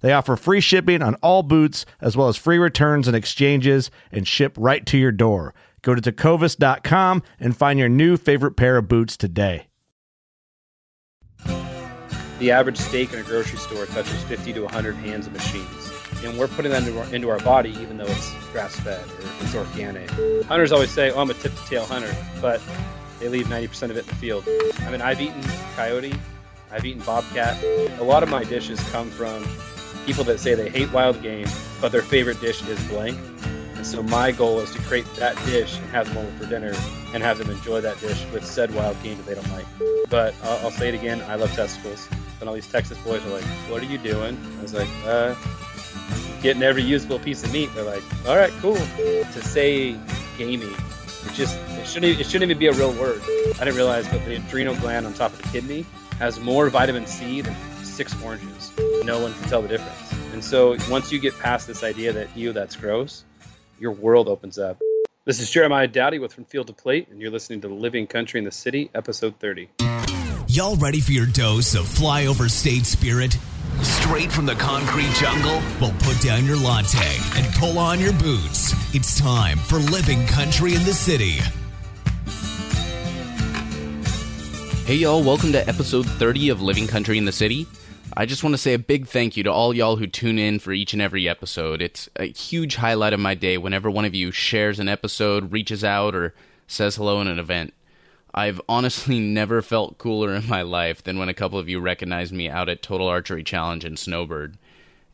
They offer free shipping on all boots, as well as free returns and exchanges, and ship right to your door. Go to tecovas.com and find your new favorite pair of boots today. The average steak in a grocery store touches 50 to 100 hands of machines. And we're putting that into our, into our body even though it's grass fed or it's organic. Hunters always say, oh, I'm a tip to tail hunter, but they leave 90% of it in the field. I mean, I've eaten coyote, I've eaten bobcat. A lot of my dishes come from people that say they hate wild game, but their favorite dish is blank. And so my goal is to create that dish and have them over for dinner and have them enjoy that dish with said wild game that they don't like. But I'll, I'll say it again, I love testicles. And all these Texas boys are like, what are you doing? I was like, uh, getting every usable piece of meat. They're like, all right, cool. To say gamey, it just, it shouldn't, it shouldn't even be a real word. I didn't realize, but the adrenal gland on top of the kidney has more vitamin C than six oranges. No one can tell the difference. And so once you get past this idea that, you, that's gross, your world opens up. This is Jeremiah Doughty with From Field to Plate, and you're listening to Living Country in the City, episode 30. Y'all ready for your dose of flyover state spirit? Straight from the concrete jungle? Well, put down your latte and pull on your boots. It's time for Living Country in the City. Hey, y'all, welcome to episode 30 of Living Country in the City. I just want to say a big thank you to all y'all who tune in for each and every episode. It's a huge highlight of my day whenever one of you shares an episode, reaches out, or says hello in an event. I've honestly never felt cooler in my life than when a couple of you recognized me out at Total Archery Challenge in Snowbird.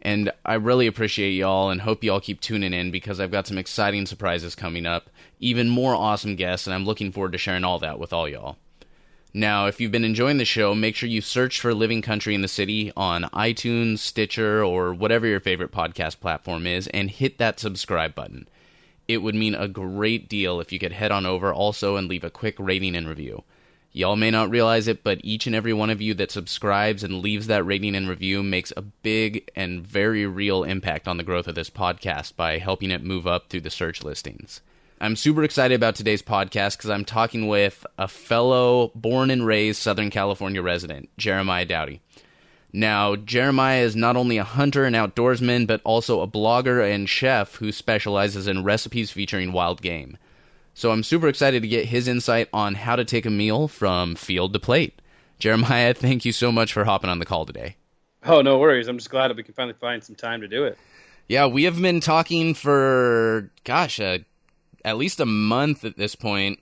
And I really appreciate y'all and hope y'all keep tuning in because I've got some exciting surprises coming up, even more awesome guests, and I'm looking forward to sharing all that with all y'all. Now, if you've been enjoying the show, make sure you search for Living Country in the City on iTunes, Stitcher, or whatever your favorite podcast platform is, and hit that subscribe button. It would mean a great deal if you could head on over also and leave a quick rating and review. Y'all may not realize it, but each and every one of you that subscribes and leaves that rating and review makes a big and very real impact on the growth of this podcast by helping it move up through the search listings. I'm super excited about today's podcast because I'm talking with a fellow born and raised Southern California resident, Jeremiah Doughty. Now, Jeremiah is not only a hunter and outdoorsman, but also a blogger and chef who specializes in recipes featuring wild game. So I'm super excited to get his insight on how to take a meal from field to plate. Jeremiah, thank you so much for hopping on the call today. Oh, no worries. I'm just glad that we can finally find some time to do it. Yeah, we have been talking for, gosh, uh, at least a month at this point,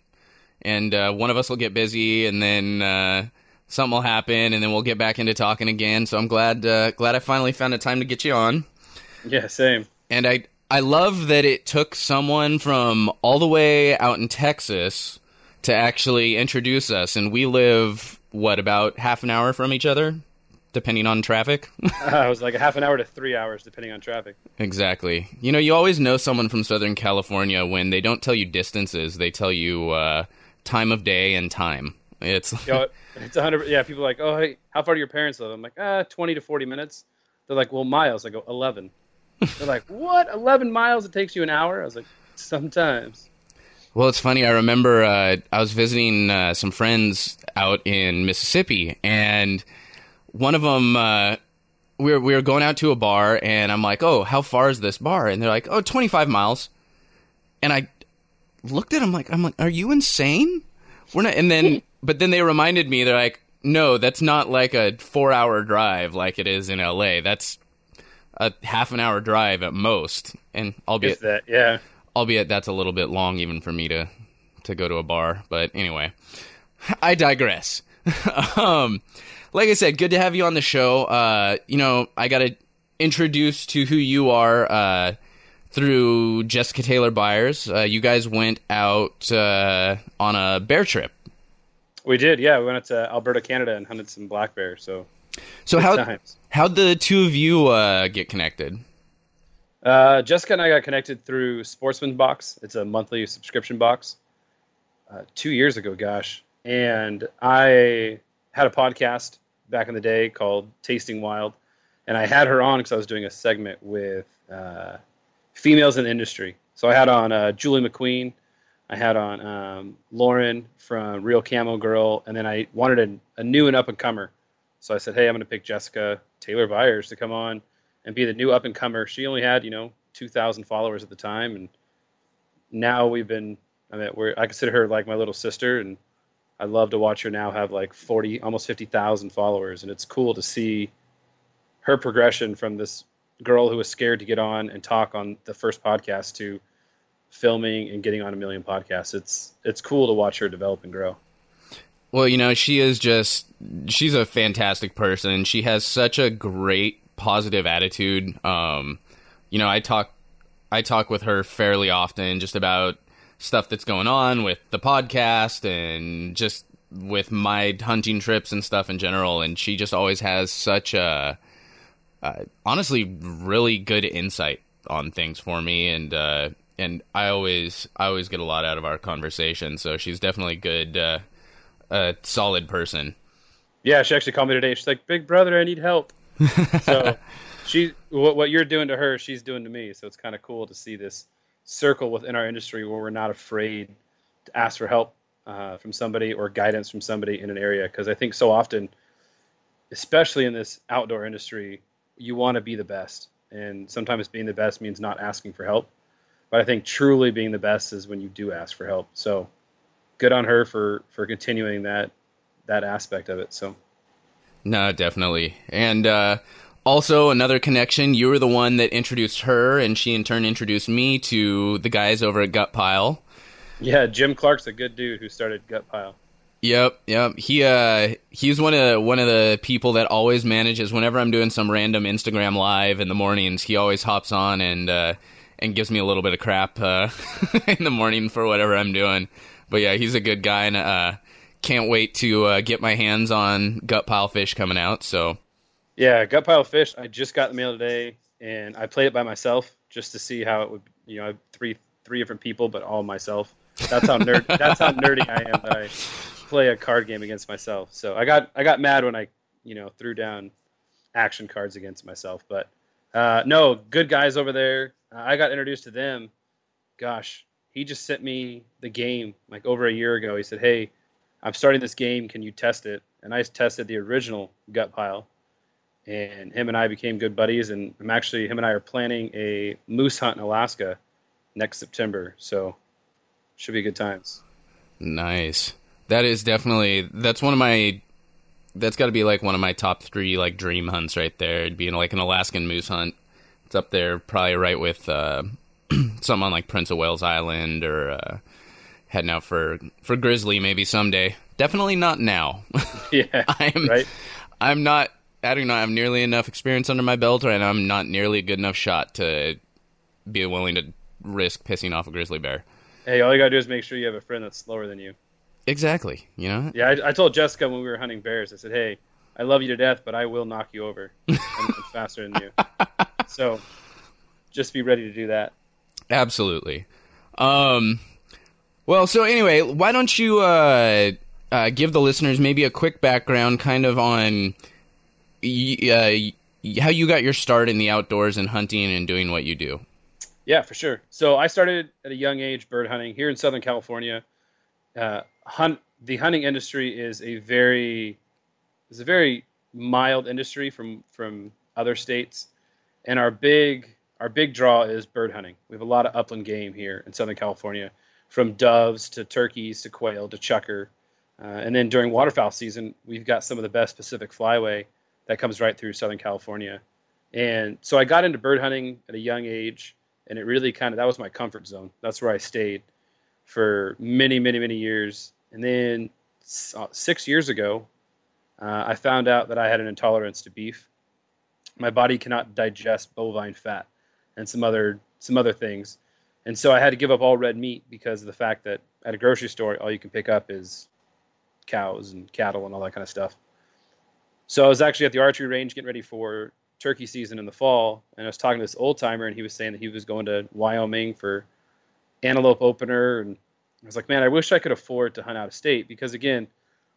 and uh, one of us will get busy, and then uh, something will happen, and then we'll get back into talking again. So I'm glad uh, glad I finally found a time to get you on. Yeah, same. And I I love that it took someone from all the way out in Texas to actually introduce us, and we live what about half an hour from each other depending on traffic. uh, it was like a half an hour to three hours, depending on traffic. Exactly. You know, you always know someone from Southern California when they don't tell you distances; they tell you uh, time of day and time. It's Yo, it's hundred. Yeah, people are like, oh, hey, how far do your parents live? I'm like, ah, twenty to forty minutes. They're like, well, miles. I go eleven. They're like, what? Eleven miles? It takes you an hour? I was like, Sometimes. Well, it's funny. I remember uh, I was visiting uh, some friends out in Mississippi, and one of them, uh, we were we were going out to a bar, and I'm like, "Oh, how far is this bar?" And they're like, "Oh, 25 miles." And I looked at them like, "I'm like, are you insane? We're not." And then, but then they reminded me, they're like, "No, that's not like a four hour drive like it is in LA. That's a half an hour drive at most." And albeit If that, yeah. albeit that's a little bit long even for me to to go to a bar but anyway i digress um like i said good to have you on the show uh you know i got to introduce to who you are uh through jessica taylor byers uh, you guys went out uh on a bear trip We did, yeah. We went out to Alberta, Canada, and hunted some black bear. So so how times. how'd the two of you uh get connected Uh, Jessica and I got connected through Sportsman Box. It's a monthly subscription box. Uh, two years ago, gosh, and I had a podcast back in the day called Tasting Wild, and I had her on because I was doing a segment with uh, females in the industry. So I had on uh, Julie McQueen, I had on um, Lauren from Real Camo Girl, and then I wanted a, a new and up and comer. So I said, hey, I'm going to pick Jessica Taylor Byers to come on and be the new up and comer. She only had, you know, 2,000 followers at the time, and now we've been. I mean, we're I consider her like my little sister, and I love to watch her now have like 40, almost 50,000 followers, and it's cool to see her progression from this girl who was scared to get on and talk on the first podcast to filming and getting on a million podcasts. It's it's cool to watch her develop and grow. Well, you know, she is just she's a fantastic person. She has such a great positive attitude. Um, you know, I talk I talk with her fairly often just about stuff that's going on with the podcast and just with my hunting trips and stuff in general and she just always has such a uh, honestly really good insight on things for me and uh and I always I always get a lot out of our conversation so she's definitely good uh a solid person. Yeah, she actually called me today. She's like, "Big brother, I need help." so she what what you're doing to her, she's doing to me. So it's kind of cool to see this circle within our industry where we're not afraid to ask for help uh, from somebody or guidance from somebody in an area. Because I think so often, especially in this outdoor industry, you want to be the best, and sometimes being the best means not asking for help. But I think truly being the best is when you do ask for help. So good on her for for continuing that that aspect of it. So No, definitely. And uh, also another connection. You were the one that introduced her, and she in turn introduced me to the guys over at Gut Pile. yeah, Jim Clark's a good dude who started Gut Pile. Yep, yep. He uh he's one of one of the people that always manages whenever I'm doing some random Instagram live in the mornings, he always hops on and uh and gives me a little bit of crap uh in the morning for whatever I'm doing. But yeah, he's a good guy and uh can't wait to uh, get my hands on gut pile fish coming out. So Yeah, Gut Pile Fish. I just got the mail today, and I played it by myself just to see how it would. You know, three three different people, but all myself. That's how nerd. that's how nerdy I am. That I play a card game against myself. So I got I got mad when I you know threw down action cards against myself. But uh, no, good guys over there. Uh, I got introduced to them. Gosh, he just sent me the game like over a year ago. He said, "Hey, I'm starting this game. Can you test it?" And I tested the original Gut Pile and him and I became good buddies. And I'm actually him and I are planning a moose hunt in Alaska next September, so should be good times. Nice. That is definitely that's one of my that's got to be like one of my top 3 like dream hunts right there. It'd be like an Alaskan moose hunt. It's up there probably right with uh something on like Prince of Wales Island or uh heading out for for grizzly maybe someday. Definitely not now. Yeah, I'm right. I'm not I do not have nearly enough experience under my belt and I'm not nearly a good enough shot to be willing to risk pissing off a grizzly bear. Hey, all you gotta do is make sure you have a friend that's slower than you. Exactly, you know? Yeah, I, I told Jessica when we were hunting bears, I said, "Hey, I love you to death, but I will knock you over. I'm, faster than you." So, just be ready to do that. Absolutely. Um, well, so anyway, why don't you uh, uh, give the listeners maybe a quick background, kind of on uh, how you got your start in the outdoors and hunting and doing what you do? Yeah, for sure. So I started at a young age bird hunting here in Southern California. Uh, hunt the hunting industry is a very is a very mild industry from from other states, and our big our big draw is bird hunting. We have a lot of upland game here in Southern California, from doves to turkeys to quail to chukar, uh, and then during waterfowl season, we've got some of the best Pacific flyway that comes right through Southern California. And so I got into bird hunting at a young age, and it really kind of that was my comfort zone. That's where I stayed for many, many, many years. And then uh, six years ago, uh, I found out that I had an intolerance to beef. My body cannot digest bovine fat and some other some other things, and so I had to give up all red meat because of the fact that at a grocery store all you can pick up is cows and cattle and all that kind of stuff. So I was actually at the archery range getting ready for turkey season in the fall, and I was talking to this old timer, and he was saying that he was going to Wyoming for antelope opener, and I was like, man, I wish I could afford to hunt out of state because again,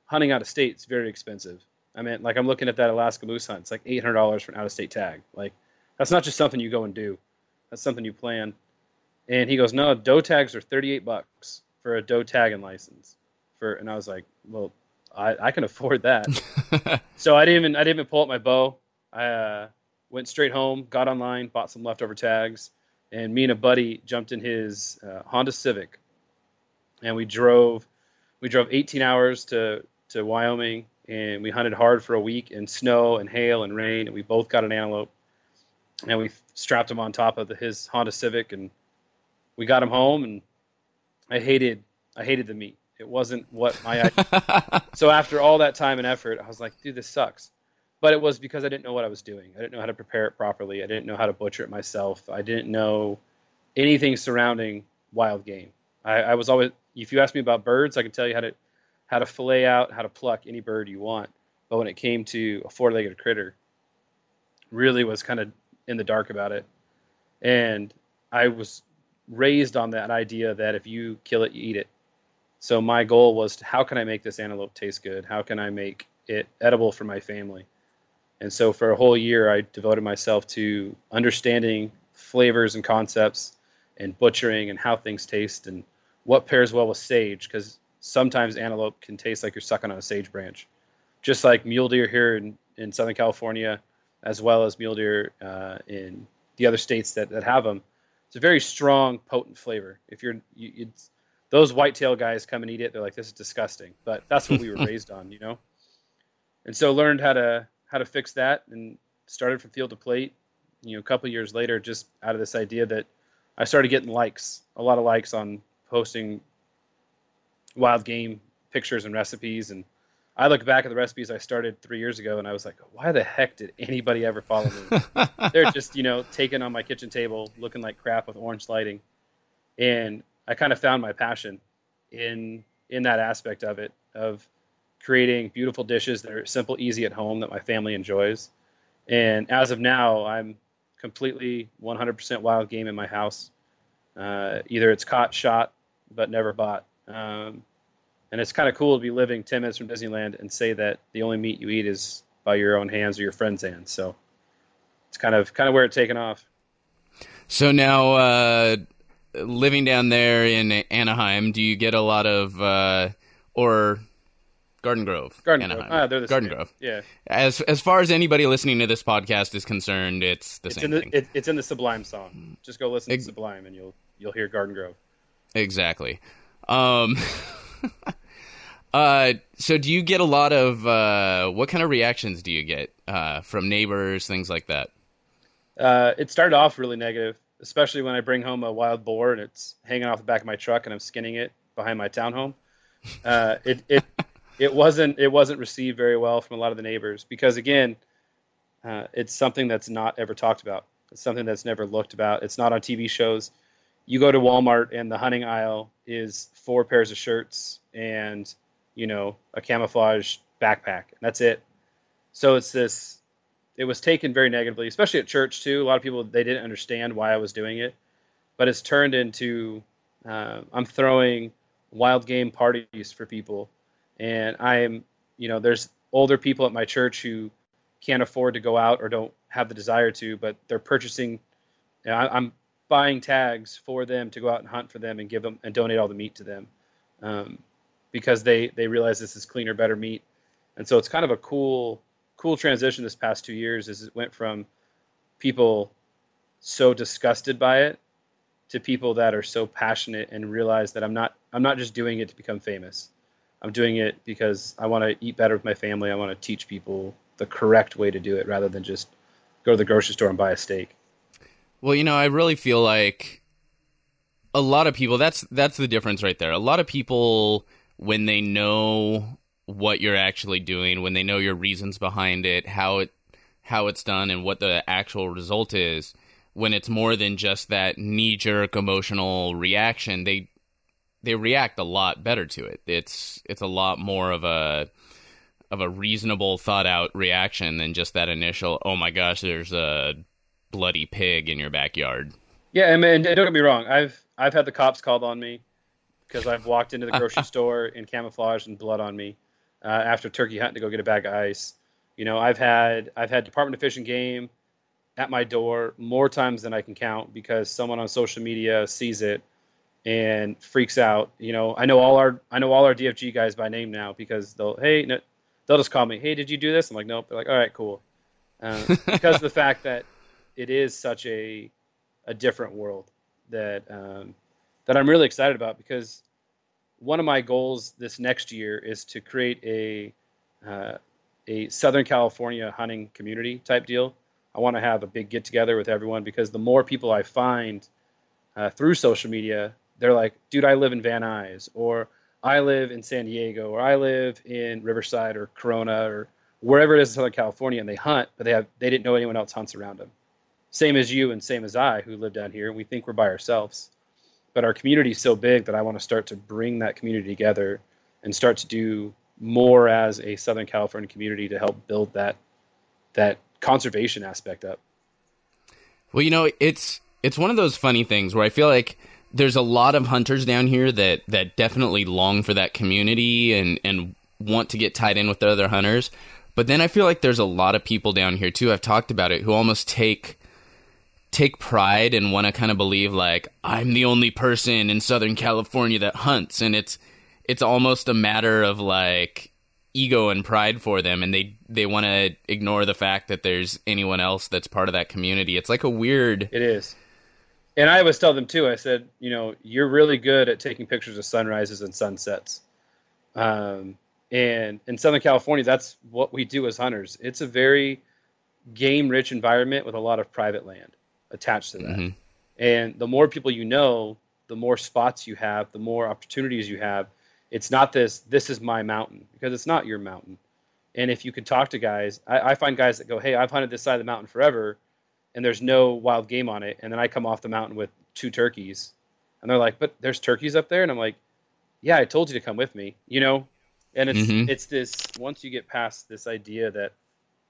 hunting out of state is very expensive. I mean, like I'm looking at that Alaska moose hunt, it's like eight hundred dollars for an out of state tag. Like that's not just something you go and do, that's something you plan. And he goes, no, doe tags are thirty eight bucks for a doe tagging license. For and I was like, well, I, I can afford that. so I didn't even I didn't even pull up my bow. I uh, went straight home, got online, bought some leftover tags, and me and a buddy jumped in his uh, Honda Civic, and we drove. We drove 18 hours to to Wyoming, and we hunted hard for a week in snow and hail and rain, and we both got an antelope, and we strapped him on top of the, his Honda Civic, and we got him home, and I hated I hated the meat. It wasn't what my so after all that time and effort, I was like, dude, this sucks. But it was because I didn't know what I was doing. I didn't know how to prepare it properly. I didn't know how to butcher it myself. I didn't know anything surrounding wild game. I, I was always if you ask me about birds, I can tell you how to how to fillet out, how to pluck any bird you want. But when it came to a four-legged critter, really was kind of in the dark about it. And I was raised on that idea that if you kill it, you eat it. So my goal was to, how can I make this antelope taste good? How can I make it edible for my family? And so for a whole year, I devoted myself to understanding flavors and concepts and butchering and how things taste and what pairs well with sage because sometimes antelope can taste like you're sucking on a sage branch. Just like mule deer here in, in Southern California, as well as mule deer uh, in the other states that, that have them. It's a very strong, potent flavor. If you're, you, those whitetail guys come and eat it, they're like, this is disgusting. But that's what we were raised on, you know? And so learned how to, how to fix that and started from field to plate, you know, a couple years later, just out of this idea that I started getting likes, a lot of likes on posting wild game pictures and recipes. And I look back at the recipes I started three years ago, and I was like, why the heck did anybody ever follow me? They're just, you know, taken on my kitchen table, looking like crap with orange lighting. And I kind of found my passion in in that aspect of it of creating beautiful dishes that are simple, easy at home that my family enjoys. And as of now, I'm completely 100% wild game in my house. Uh, either it's caught, shot, but never bought. Um, and it's kind of cool to be living 10 minutes from Disneyland and say that the only meat you eat is by your own hands or your friend's hands. So it's kind of kind of where it's taken off. So now, uh, living down there in Anaheim, do you get a lot of uh, or Garden Grove, Garden Anaheim. Grove. Ah, they're the Garden same. Grove. Yeah. As as far as anybody listening to this podcast is concerned, it's the it's same in the, thing. It, it's in the Sublime song. Just go listen to Sublime, and you'll you'll hear Garden Grove. Exactly. Um, uh, so do you get a lot of uh, what kind of reactions do you get uh, from neighbors, things like that? Uh, it started off really negative, especially when I bring home a wild boar and it's hanging off the back of my truck and I'm skinning it behind my townhome. Uh, it it it wasn't it wasn't received very well from a lot of the neighbors because again, uh, it's something that's not ever talked about. It's something that's never looked about. It's not on TV shows you go to Walmart and the hunting aisle is four pairs of shirts and you know a camouflage backpack and that's it so it's this it was taken very negatively especially at church too. A lot of people they didn't understand why i was doing it. But it's turned into uh, i'm throwing wild game parties for people. And i'm you know there's older people at my church who can't afford to go out or don't have the desire to but they're purchasing you know, I, i'm buying tags for them to go out and hunt for them and give them and donate all the meat to them um, because they they realize this is cleaner, better meat, and so it's kind of a cool cool transition this past two years. Is it went from people so disgusted by it to people that are so passionate and realize that I'm not I'm not just doing it to become famous. I'm doing it because I want to eat better with my family. I want to teach people the correct way to do it rather than just go to the grocery store and buy a steak. Well, you know, I really feel like a lot of people that's that's the difference right there. A lot of people when they know what you're actually doing, when they know your reasons behind it, how it how it's done and what the actual result is, when it's more than just that knee jerk emotional reaction, they they react a lot better to it. It's it's a lot more of a of a reasonable thought out reaction than just that initial oh my gosh there's a bloody pig in your backyard. Yeah, and, and don't get me wrong, I've I've had the cops called on me because I've walked into the grocery store in camouflage and blood on me uh, after turkey hunting to go get a bag of ice. You know, I've had I've had Department of Fish and Game at my door more times than I can count because someone on social media sees it and freaks out. You know, I know all our I know all our DFG guys by name now because they'll hey no, they'll just call me hey did you do this? I'm like nope. They're like all right cool uh, because of the fact that it is such a a different world that um, that I'm really excited about because one of my goals this next year is to create a uh, a Southern California hunting community type deal I want to have a big get together with everyone because the more people I find uh, through social media, they're like, dude, I live in Van Nuys, or I live in San Diego, or I live in Riverside or Corona or wherever it is in Southern California, and they hunt, but they have they didn't know anyone else hunts around them. Same as you and same as I who live down here, and we think we're by ourselves. But our community is so big that I want to start to bring that community together and start to do more as a Southern California community to help build that that conservation aspect up. Well, you know, it's it's one of those funny things where I feel like there's a lot of hunters down here that that definitely long for that community and and want to get tied in with the other hunters. But then I feel like there's a lot of people down here too. I've talked about it who almost take take pride and want to kind of believe like I'm the only person in Southern California that hunts and it's it's almost a matter of like ego and pride for them and they they want to ignore the fact that there's anyone else that's part of that community. It's like a weird it is. And i always tell them too i said you know you're really good at taking pictures of sunrises and sunsets. Um, and in southern california that's what we do as hunters. It's a very game rich environment with a lot of private land attached to that. Mm-hmm. and the more people you know the more spots you have the more opportunities you have. It's not this this is my mountain because it's not your mountain. And if you could talk to guys I, I, find guys that go hey i've hunted this side of the mountain forever and there's no wild game on it. And then i come off the mountain with two turkeys and they're like but there's turkeys up there? And i'm like yeah i told you to come with me you know? And it's mm-hmm. it's this once you get past this idea that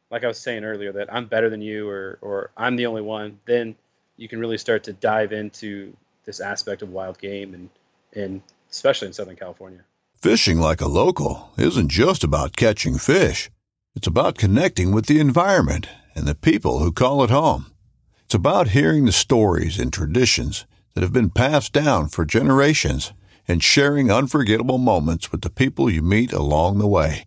like i was saying earlier that i'm better than you or or i'm the only one then you can really start to dive into this aspect of wild game and and especially in Southern California. Fishing like a local isn't just about catching fish. It's about connecting with the environment and the people who call it home. It's about hearing the stories and traditions that have been passed down for generations and sharing unforgettable moments with the people you meet along the way.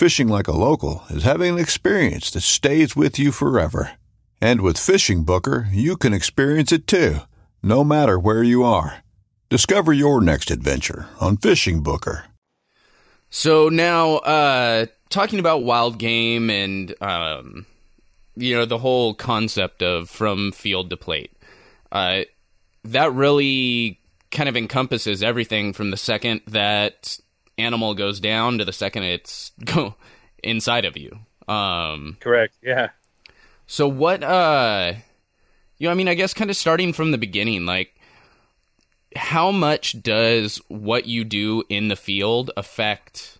Fishing like a local is having an experience that stays with you forever. And with Fishing Booker, you can experience it too, no matter where you are. Discover your next adventure on Fishing Booker. So now, uh, talking about wild game and um, you know the whole concept of from field to plate, uh, that really kind of encompasses everything from the second that animal goes down to the second it's go inside of you. Um, Correct. Yeah. So what? Uh, you know, I mean, I guess kind of starting from the beginning, like how much does what you do in the field affect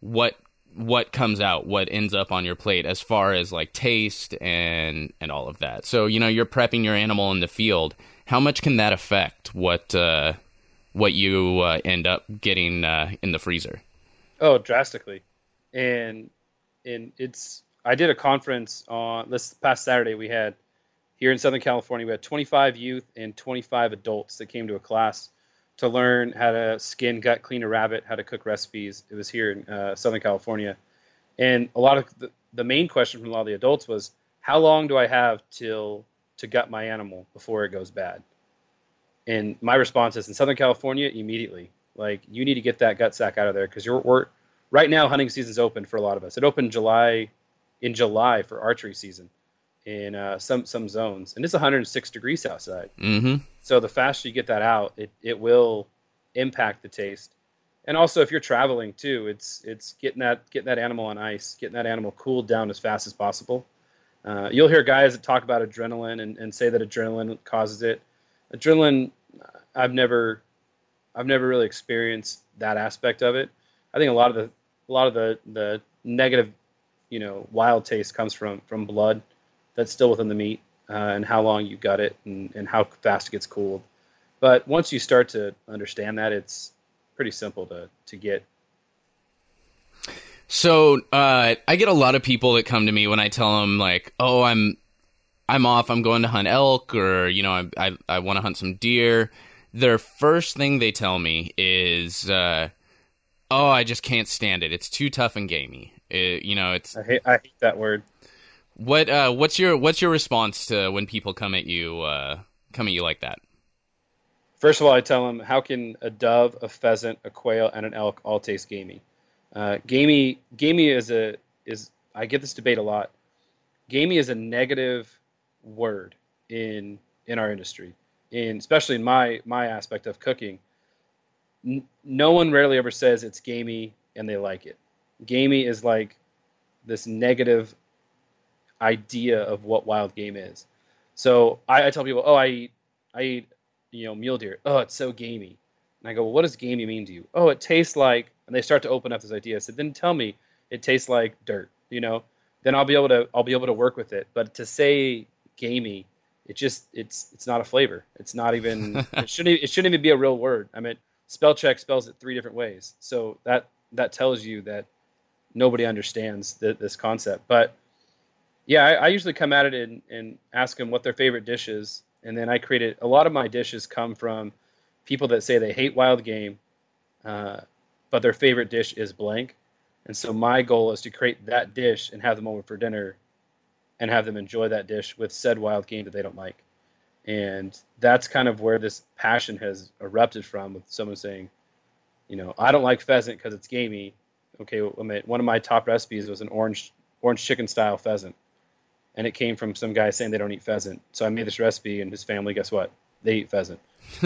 what what comes out, what ends up on your plate as far as like taste and and all of that. So, you know, you're prepping your animal in the field. How much can that affect what uh what you uh, end up getting uh, in the freezer? Oh, drastically. And and it's I did a conference on this past Saturday we had here in Southern California, we had 25 youth and 25 adults that came to a class to learn how to skin, gut, clean a rabbit, how to cook recipes. It was here in uh, Southern California, and a lot of the, the main question from a lot of the adults was, how long do I have till to gut my animal before it goes bad? And my response is in Southern California, immediately. Like you need to get that gut sack out of there because you're we're, right now hunting season's open for a lot of us. It opened July in July for archery season in uh, some some zones, and it's 106 degrees outside. Mm-hmm. So the faster you get that out, it, it will impact the taste. And also, if you're traveling too, it's it's getting that getting that animal on ice, getting that animal cooled down as fast as possible. Uh, you'll hear guys that talk about adrenaline and, and say that adrenaline causes it. Adrenaline, I've never I've never really experienced that aspect of it. I think a lot of the a lot of the the negative, you know, wild taste comes from from blood that's still within the meat uh, and how long you got it and, and how fast it gets cooled. But once you start to understand that, it's pretty simple to to get. So uh, I get a lot of people that come to me when I tell them like, "Oh, I'm I'm off. I'm going to hunt elk, or you know, I I, I want to hunt some deer." Their first thing they tell me is, uh, "Oh, I just can't stand it. It's too tough and gamey." It, you know, it's I hate I hate that word. What uh, what's your what's your response to when people come at you uh, come at you like that? First of all, I tell them, how can a dove, a pheasant, a quail, and an elk all taste gamey? Uh, gamey, gamey is a is I get this debate a lot. Gamey is a negative word in in our industry, in especially in my my aspect of cooking. N- no one rarely ever says it's gamey and they like it. Gamey is like this negative idea of what wild game is. So I, I tell people, oh, I eat, I eat, you know, mule deer. Oh, it's so gamey. And I go, well, what does gamey mean to you? Oh, it tastes like, and they start to open up this idea. So then tell me, it tastes like dirt. You know, then I'll be able to, I'll be able to work with it. But to say gamey, it just, it's, it's not a flavor. It's not even, it shouldn't, it shouldn't even be a real word. I mean, spell check spells it three different ways. So that, that tells you that nobody understands the, this concept. But yeah, I, I, usually come at it and, and ask them what their favorite dish is, and then I create it. A lot of my dishes come from people that say they hate wild game, uh, but their favorite dish is blank. And so my goal is to create that dish and have them over for dinner, and have them enjoy that dish with said wild game that they don't like. And that's kind of where this passion has erupted from, with someone saying, you know, I don't like pheasant because it's gamey. Okay, one of my top recipes was an orange orange chicken style pheasant and it came from some guy saying they don't eat pheasant. So I made this recipe, and his family, guess what? They eat pheasant.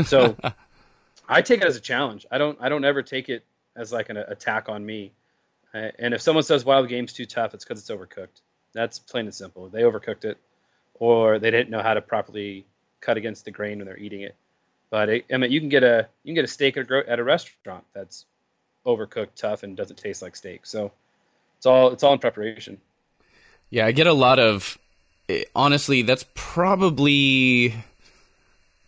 So I take it as a challenge. I don't. I don't ever take it as like an attack on me. Uh, and if someone says wild game's too tough, it's because it's overcooked. That's plain and simple. They overcooked it, or they didn't know how to properly cut against the grain when they're eating it. But it, I mean, you can get a you can get a steak at a, at a restaurant that's overcooked, tough, and doesn't taste like steak. So it's all it's all in preparation. Yeah, I get a lot of. Eh, honestly, that's probably.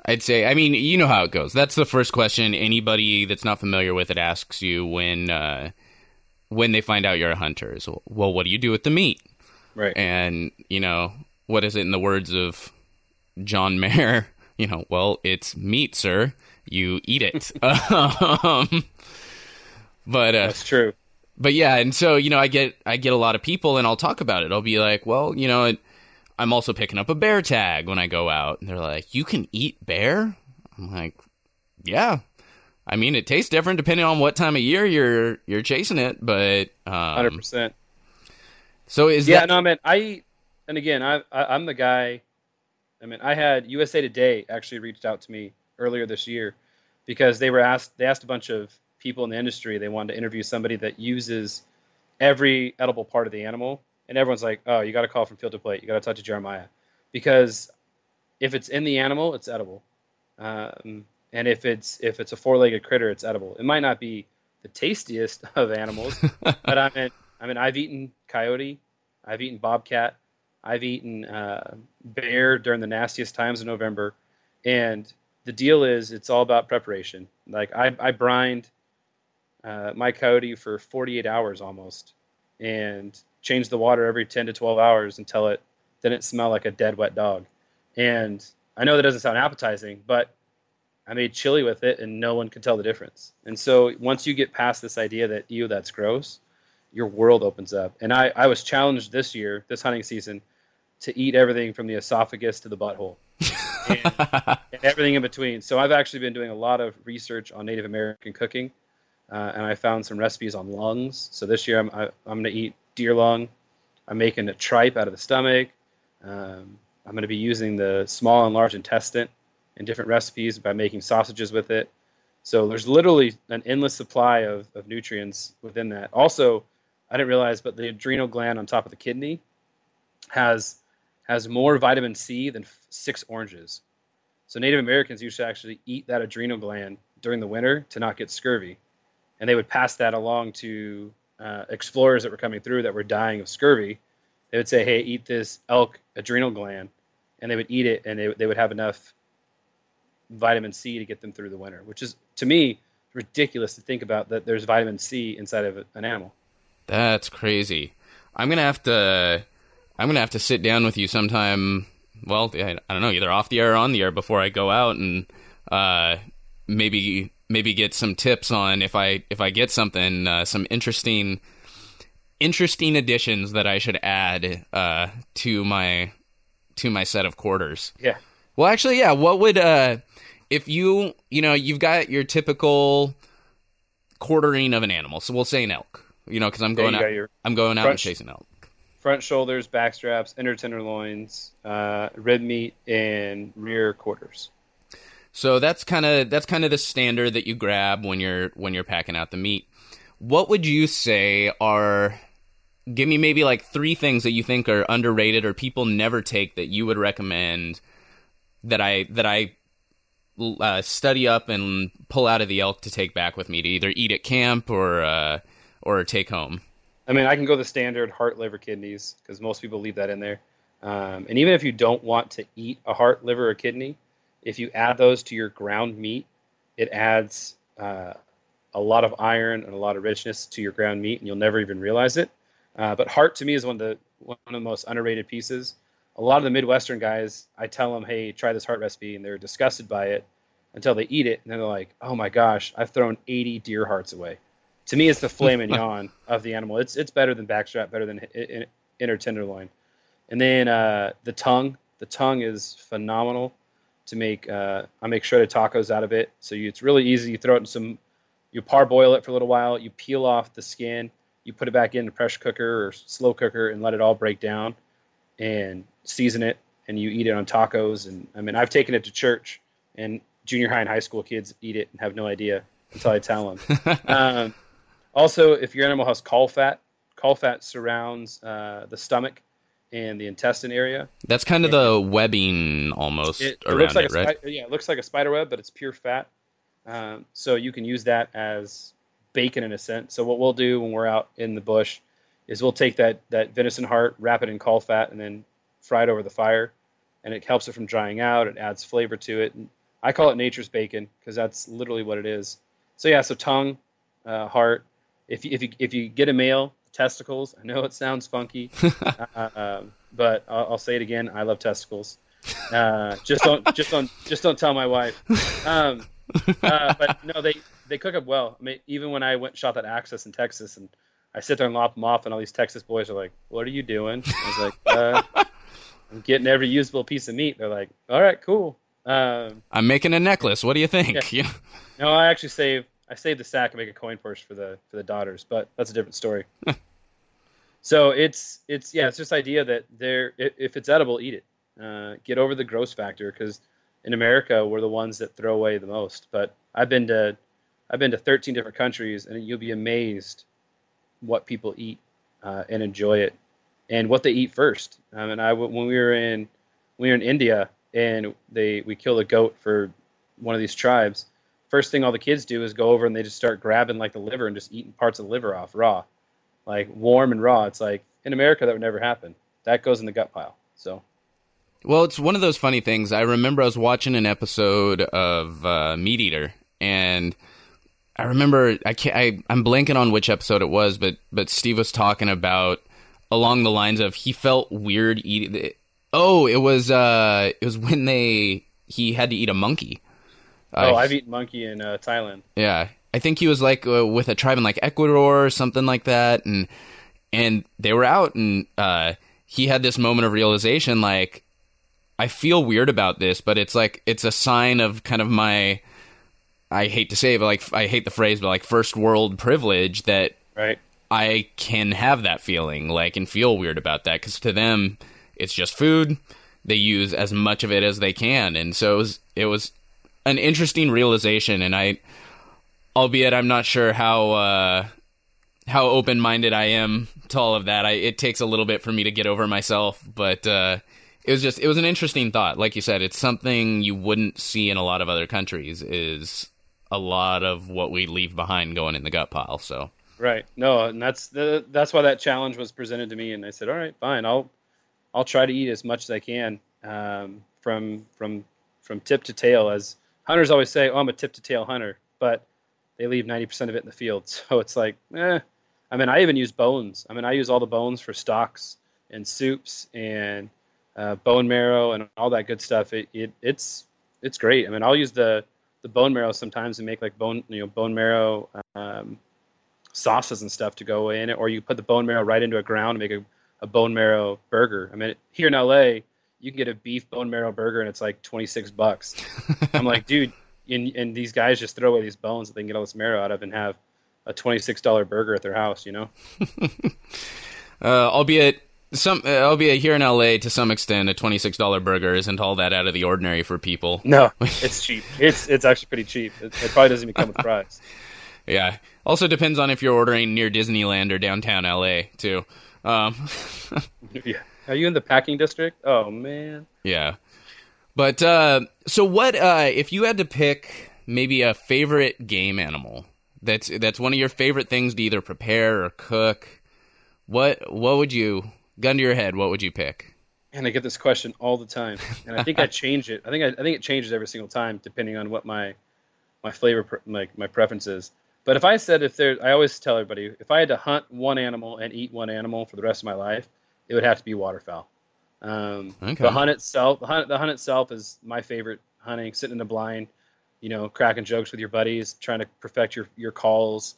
I'd say. I mean, you know how it goes. That's the first question anybody that's not familiar with it asks you when uh, when they find out you're a hunter. Is well, what do you do with the meat? Right. And you know what is it in the words of John Mayer? You know, well, it's meat, sir. You eat it. um, but uh, that's true but yeah, and so you know, I get I get a lot of people, and I'll talk about it. I'll be like, well, you know, I'm also picking up a bear tag when I go out, and they're like, you can eat bear. I'm like, yeah. I mean, it tastes different depending on what time of year you're you're chasing it, but um, hundred um, percent. So is yeah, that... no, I mean, I and again, I, I I'm the guy. I mean, I had USA Today actually reached out to me earlier this year because they were asked they asked a bunch of people in the industry. They wanted to interview somebody that uses every edible part of the animal, and everyone's like, "Oh, you got to call from field to plate. You got to talk to Jeremiah," because if it's in the animal, it's edible, um, and if it's if it's a four-legged critter, it's edible. It might not be the tastiest of animals, but I mean, I mean, I've eaten coyote, I've eaten bobcat, I've eaten uh, bear during the nastiest times in November, and the deal is it's all about preparation. Like I, I brined uh, my coyote for 48 hours almost, and change the water every 10 to 12 hours until it didn't smell like a dead wet dog. And I know that doesn't sound appetizing, but I made chili with it, and no one could tell the difference. And so once you get past this idea that ew, that's gross, your world opens up. And I, I was challenged this year, this hunting season, to eat everything from the esophagus to the butthole. and, and everything in between. So I've actually been doing a lot of research on Native American cooking, uh, and I found some recipes on lungs. So this year I'm I, am i am going to eat deer lung. I'm making a tripe out of the stomach. Um, I'm going to be using the small and large intestine in different recipes by making sausages with it. So there's literally an endless supply of, of nutrients within that. Also, I didn't realize, but the adrenal gland on top of the kidney has has more vitamin C than f- six oranges. So Native Americans used to actually eat that adrenal gland during the winter to not get scurvy, and they would pass that along to uh, explorers that were coming through that were dying of scurvy. They would say, "Hey, eat this elk adrenal gland," and they would eat it, and they they would have enough vitamin C to get them through the winter, which is to me ridiculous to think about that there's vitamin C inside of an animal. That's crazy. I'm gonna have to I'm gonna have to sit down with you sometime. Well, I, I don't know, either off the air or on the air before I go out and uh, maybe maybe get some tips on if I if I get something uh, some interesting interesting additions that I should add uh, to my to my set of quarters. Yeah. Well, actually, yeah. What would uh, if you you know you've got your typical quartering of an animal? So we'll say an elk. You know, because I'm going out. I'm going out and chasing elk front shoulders, back straps, inner tenderloins, uh, rib meat, and rear quarters. So that's kind of that's kind of the standard that you grab when you're when you're packing out the meat. What would you say are give me maybe like three things that you think are underrated or people never take that you would recommend that I that I uh, study up and pull out of the elk to take back with me to either eat at camp or uh, or take home. I mean, I can go the standard heart, liver, kidneys because most people leave that in there. Um, and even if you don't want to eat a heart, liver, or kidney, if you add those to your ground meat, it adds uh, a lot of iron and a lot of richness to your ground meat, and you'll never even realize it. Uh, but heart to me is one of the one of the most underrated pieces. A lot of the Midwestern guys, I tell them, "Hey, try this heart recipe," and they're disgusted by it until they eat it, and they're like, "Oh my gosh, I've thrown 80 deer hearts away." To me, it's the filet mignon of the animal. It's it's better than backstrap, better than inner tenderloin, and then uh, the tongue. The tongue is phenomenal to make. Uh, I make shredded tacos out of it, so you, it's really easy. You throw it in some, you parboil it for a little while. You peel off the skin. You put it back in the pressure cooker or slow cooker and let it all break down, and season it. And you eat it on tacos. And I mean, I've taken it to church, and junior high and high school kids eat it and have no idea until I tell them. um, also, if your animal has caul fat, caul fat surrounds uh, the stomach and the intestine area. That's kind of the webbing almost it, it looks like it, right? yeah, it looks like a spider web, but it's pure fat. Um, so you can use that as bacon in a sense. So what we'll do when we're out in the bush is we'll take that that venison heart, wrap it in caul fat, and then fry it over the fire, and it helps it from drying out. It adds flavor to it. And I call it nature's bacon because that's literally what it is. So yeah, so tongue, uh, heart, if you, if you if you get a male testicles, I know it sounds funky, uh, um, but I'll, I'll, say it again. I love testicles. Uh, just don't just don't just don't tell my wife. Um, uh, but no, they they cook up well. I mean, even when I went shot that Axis in Texas, and I sit there and lop them off, and all these Texas boys are like, "What are you doing?" I was like, uh, "I'm getting every usable piece of meat." They're like, "All right, cool." Um, I'm making a necklace. What do you think? Yeah. no, I actually saved I saved the sack and make a coin purse for the for the daughters, but that's a different story. so it's it's yeah, it's this idea that there if it's edible, eat it. Uh, get over the gross factor because in America we're the ones that throw away the most. But I've been to I've been to 13 different countries, and you'll be amazed what people eat uh, and enjoy it, and what they eat first. Um, and I when we were in we were in India and they we killed a goat for one of these tribes first thing all the kids do is go over and they just start grabbing like the liver and just eating parts of the liver off raw, like warm and raw. It's like in America that would never happen. That goes in the gut pile. So. Well, it's one of those funny things. I remember I was watching an episode of uh, Meat Eater, and I remember I can't, I, I'm blanking on which episode it was, but but Steve was talking about along the lines of he felt weird eating Oh, it was uh, it was when they he had to eat a monkey. Oh, I've eaten monkey in uh, Thailand. Yeah, I think he was like uh, with a tribe in like Ecuador or something like that, and and they were out, and uh, he had this moment of realization, like I feel weird about this, but it's like it's a sign of kind of my I hate to say, it, but like I hate the phrase, but like first world privilege that Right. I can have that feeling, like, and feel weird about that because to them, it's just food. They use as much of it as they can, and so it was, it was an interesting realization. And I, albeit I'm not sure how uh, how open minded I am to all of that. I, it takes a little bit for me to get over myself, but uh, it was just it was an interesting thought. Like you said, it's something you wouldn't see in a lot of other countries. Is a lot of what we leave behind going in the gut pile. So. Right. No, and that's the that's why that challenge was presented to me, and I said, all right, fine, I'll I'll try to eat as much as I can um, from from from tip to tail. As hunters always say, oh, I'm a tip to tail hunter, but they leave 90% of it in the field. So it's like, eh. I mean, I even use bones. I mean, I use all the bones for stocks and soups and uh, bone marrow and all that good stuff. It, it it's it's great. I mean, I'll use the the bone marrow sometimes and make like bone you know bone marrow um, sauces and stuff to go in it, or you put the bone marrow right into a ground and make a, a bone marrow burger. I mean, here in LA, you can get a beef bone marrow burger and it's like 26 bucks. I'm like, dude, and, and these guys just throw away these bones that they can get all this marrow out of and have a $26 burger at their house, you know? Uh, albeit some, uh, albeit here in LA, to some extent, a twenty-six dollar burger isn't all that out of the ordinary for people. No, it's cheap. It's it's actually pretty cheap. It, it probably doesn't even come with fries. Yeah. Also depends on if you're ordering near Disneyland or downtown LA too. Um, yeah. Are you in the packing district? Oh man. yeah. But uh, so what? Uh, if you had to pick maybe a favorite game animal that's that's one of your favorite things to either prepare or cook, what what would you gun to your head? What would you pick? And I get this question all the time, and I think I change it. I think I, I think it changes every single time depending on what my my flavor pre- my my preference is. But if I said if there, I always tell everybody if I had to hunt one animal and eat one animal for the rest of my life, it would have to be waterfowl. Um, Okay. The hunt itself, the hunt, the hunt itself is my favorite hunting. Sitting in the blind, you know, cracking jokes with your buddies, trying to perfect your your calls,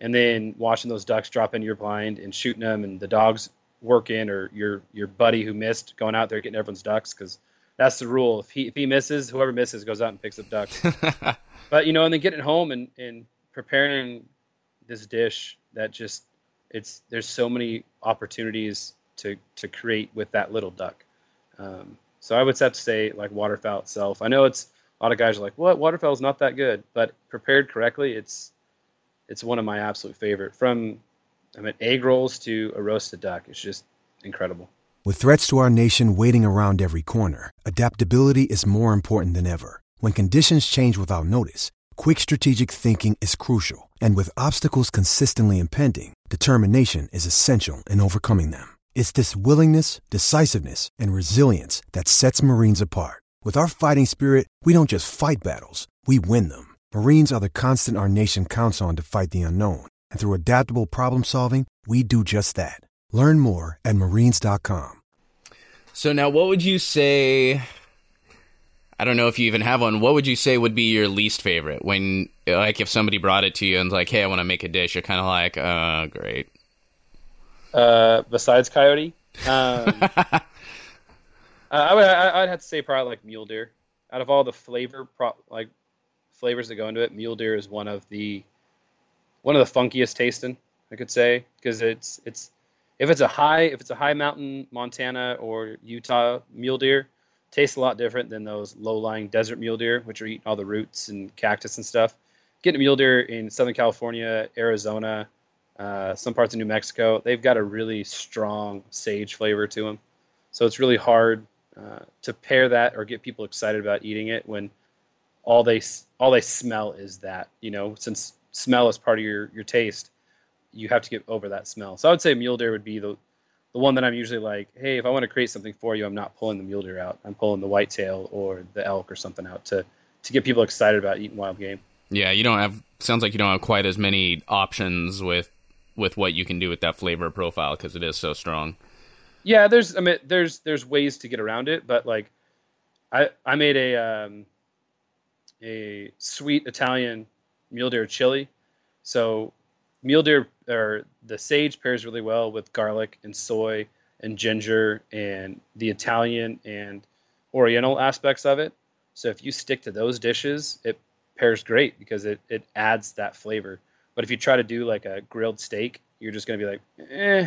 and then watching those ducks drop into your blind and shooting them, and the dogs working, or your your buddy who missed going out there getting everyone's ducks because that's the rule. If he if he misses, whoever misses goes out and picks up ducks. but you know, and then getting home and and preparing this dish that just it's there's so many opportunities to to create with that little duck. Um, so I would have to say like waterfowl itself. I know it's a lot of guys are like, what waterfowl is not that good, but prepared correctly, it's it's one of my absolute favorite. From I mean egg rolls to a roasted duck, it's just incredible. With threats to our nation waiting around every corner, adaptability is more important than ever. When conditions change without notice, quick strategic thinking is crucial. And with obstacles consistently impending, determination is essential in overcoming them. It's this willingness, decisiveness, and resilience that sets Marines apart. With our fighting spirit, we don't just fight battles, we win them. Marines are the constant our nation counts on to fight the unknown. And through adaptable problem solving, we do just that. Learn more at marines.com. So now, what would you say? I don't know if you even have one. What would you say would be your least favorite when, like, if somebody brought it to you and like, "Hey, I want to make a dish," you're kind of like, "Uh, great." Uh, besides coyote, um, uh, I would I, I'd have to say probably like mule deer. Out of all the flavor pro- like flavors that go into it, mule deer is one of the one of the funkiest tasting. I could say because it's it's if it's a high if it's a high mountain Montana or Utah mule deer, tastes a lot different than those low lying desert mule deer, which are eating all the roots and cactus and stuff. Getting a mule deer in Southern California, Arizona, uh, some parts of New Mexico, they've got a really strong sage flavor to them. So it's really hard uh, to pair that or get people excited about eating it when all they all they smell is that. You know, since smell is part of your your taste, you have to get over that smell. So I would say mule deer would be the the one that I'm usually like, hey, if I want to create something for you, I'm not pulling the mule deer out. I'm pulling the whitetail or the elk or something out to to get people excited about eating wild game. Yeah, you don't have. Sounds like you don't have quite as many options with with what you can do with that flavor profile because it is so strong. Yeah, there's I mean there's there's ways to get around it, but like I I made a um, a sweet Italian mule deer chili. So mule deer or the sage pairs really well with garlic and soy and ginger and the Italian and Oriental aspects of it. So if you stick to those dishes, it pairs great because it, it adds that flavor. But if you try to do like a grilled steak, you're just gonna be like, eh.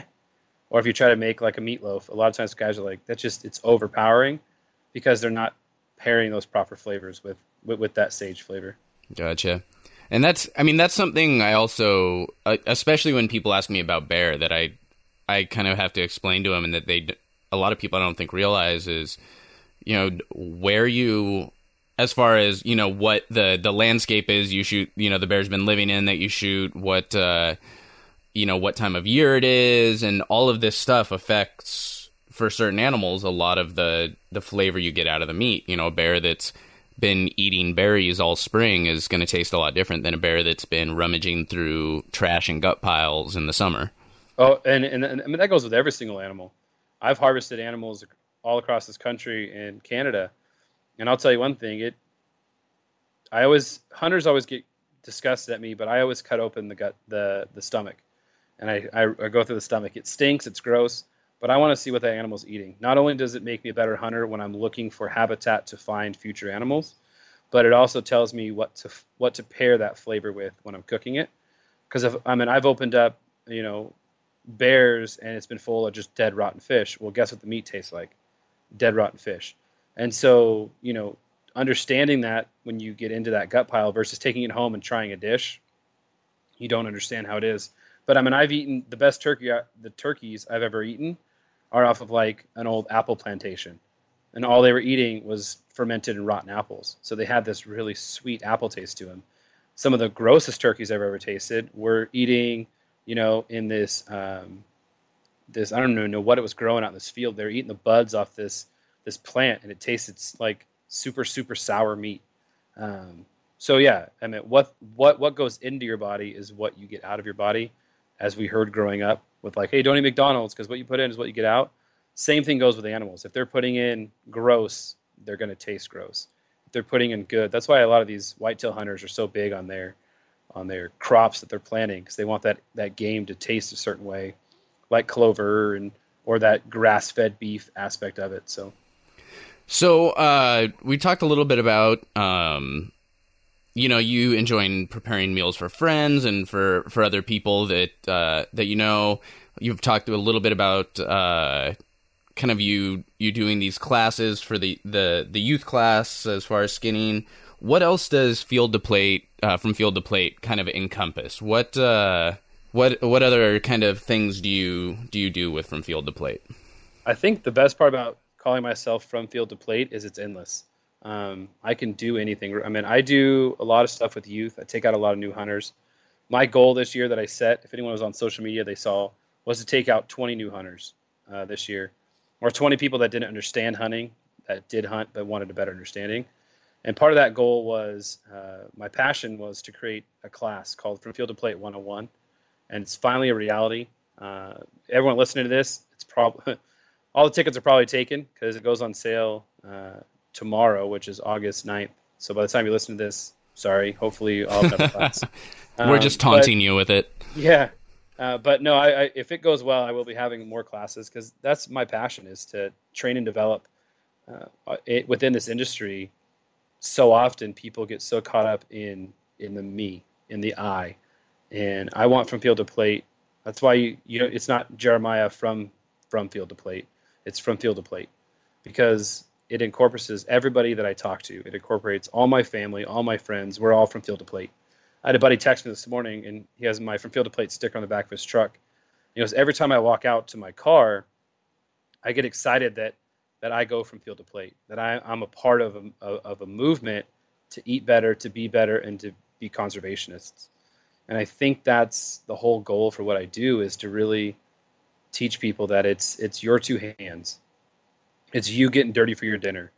Or if you try to make like a meatloaf, a lot of times guys are like, that's just it's overpowering because they're not pairing those proper flavors with, with, with that sage flavor. Gotcha. And that's, I mean, that's something I also, uh, especially when people ask me about bear, that I, I kind of have to explain to them, and that they, a lot of people I don't think realize is, you know, where you as far as you know what the the landscape is you shoot you know the bear's been living in that you shoot what uh you know what time of year it is and all of this stuff affects for certain animals a lot of the the flavor you get out of the meat. You know a bear that's been eating berries all spring is going to taste a lot different than a bear that's been rummaging through trash and gut piles in the summer. Oh and and, and I mean that goes with every single animal. I've harvested animals all across this country and canada and I'll tell you one thing: it. I always hunters always get disgusted at me, but I always cut open the gut, the the stomach, and I, I, I go through the stomach. It stinks, it's gross, but I want to see what that animal's eating. Not only does it make me a better hunter when I'm looking for habitat to find future animals, but it also tells me what to what to pair that flavor with when I'm cooking it. Because if I mean I've opened up you know bears and it's been full of just dead rotten fish. Well, guess what the meat tastes like? Dead rotten fish. And so, you know, understanding that when you get into that gut pile versus taking it home and trying a dish, you don't understand how it is. But I mean, I've eaten the best turkey, uh, the turkeys I've ever eaten are off of like an old apple plantation. And all they were eating was fermented and rotten apples. So they had this really sweet apple taste to them. Some of the grossest turkeys I've ever tasted were eating, you know, in this, um, this, I don't even know what it was growing out in this field. They're eating the buds off this this plant, and it tastes like super super sour meat. Um, so yeah, I mean, what what what goes into your body is what you get out of your body, as we heard growing up with like, hey, don't eat McDonald's because what you put in is what you get out. Same thing goes with animals. If they're putting in gross, they're going to taste gross. If they're putting in good, that's why a lot of these whitetail hunters are so big on their on their crops that they're planting because they want that that game to taste a certain way, like clover and or that grass-fed beef aspect of it. So so uh, we talked a little bit about um, you know you enjoying preparing meals for friends and for for other people that uh, that you know. You've talked a little bit about uh, kind of you you doing these classes for the the the youth class as far as skinning. What else does field to plate uh, from field to plate kind of encompass? What uh, what what other kind of things do you do you do with from field to plate? I think the best part about calling myself from field to plate is it's endless. Um, I can do anything. I mean, I do a lot of stuff with youth. I take out a lot of new hunters. My goal this year that I set, if anyone was on social media, they saw, was to take out 20 new hunters uh, this year, or 20 people that didn't understand hunting, that did hunt but wanted a better understanding. And part of that goal was uh, my passion was to create a class called From Field to Plate 101, and it's finally a reality. Uh, everyone listening to this, it's probably all the tickets are probably taken because it goes on sale uh, tomorrow, which is August 9th. So by the time you listen to this, sorry, hopefully I'll have class. We're um, just taunting but, you with it. Yeah. Uh, but no, I, I, if it goes well, I will be having more classes because that's my passion is to train and develop uh, it, within this industry. So often people get so caught up in in the me, in the I, and I want from field to plate. That's why you, you know it's not Jeremiah from from field to plate it's from field to plate because it incorporates everybody that I talk to. It incorporates all my family, all my friends. We're all from field to plate. I had a buddy text me this morning, and he has my from field to plate sticker on the back of his truck. You know, every time I walk out to my car, I get excited that that I go from field to plate, that I, I'm a part of a, of a movement to eat better, to be better, and to be conservationists. And I think that's the whole goal for what I do is to really teach people that it's it's your two hands. It's you getting dirty for your dinner.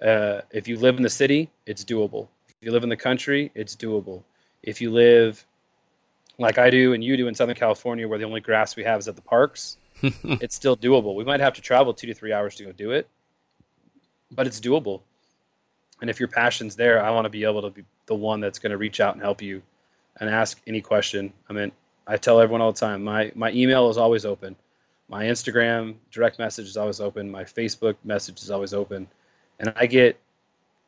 Uh, if you live in the city, it's doable. If you live in the country, it's doable. If you live like I do and you do in Southern California, where the only grass we have is at the parks, it's still doable. We might have to travel two to three hours to go do it, but it's doable. And if your passion's there, I want to be able to be the one that's going to reach out and help you and ask any question. I mean, I tell everyone all the time, my, my email is always open. My Instagram direct message is always open. My Facebook message is always open. And I get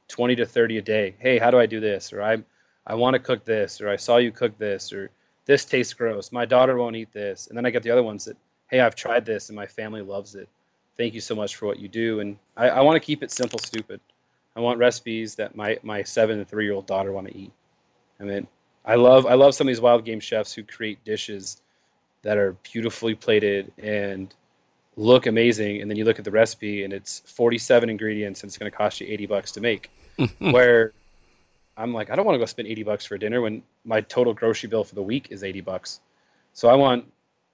20 to 30 a day. Hey, how do I do this? Or I, I want to cook this. Or I saw you cook this. Or this tastes gross. My daughter won't eat this. And then I get the other ones that, hey, I've tried this and my family loves it. Thank you so much for what you do. And I, I want to keep it simple, stupid. I want recipes that my, my seven and three year old daughter want to eat. I mean, I love I love some of these wild game chefs who create dishes that are beautifully plated and look amazing, and then you look at the recipe and it's 47 ingredients and it's going to cost you 80 bucks to make. Where I'm like, I don't want to go spend 80 bucks for dinner when my total grocery bill for the week is 80 bucks. So I want,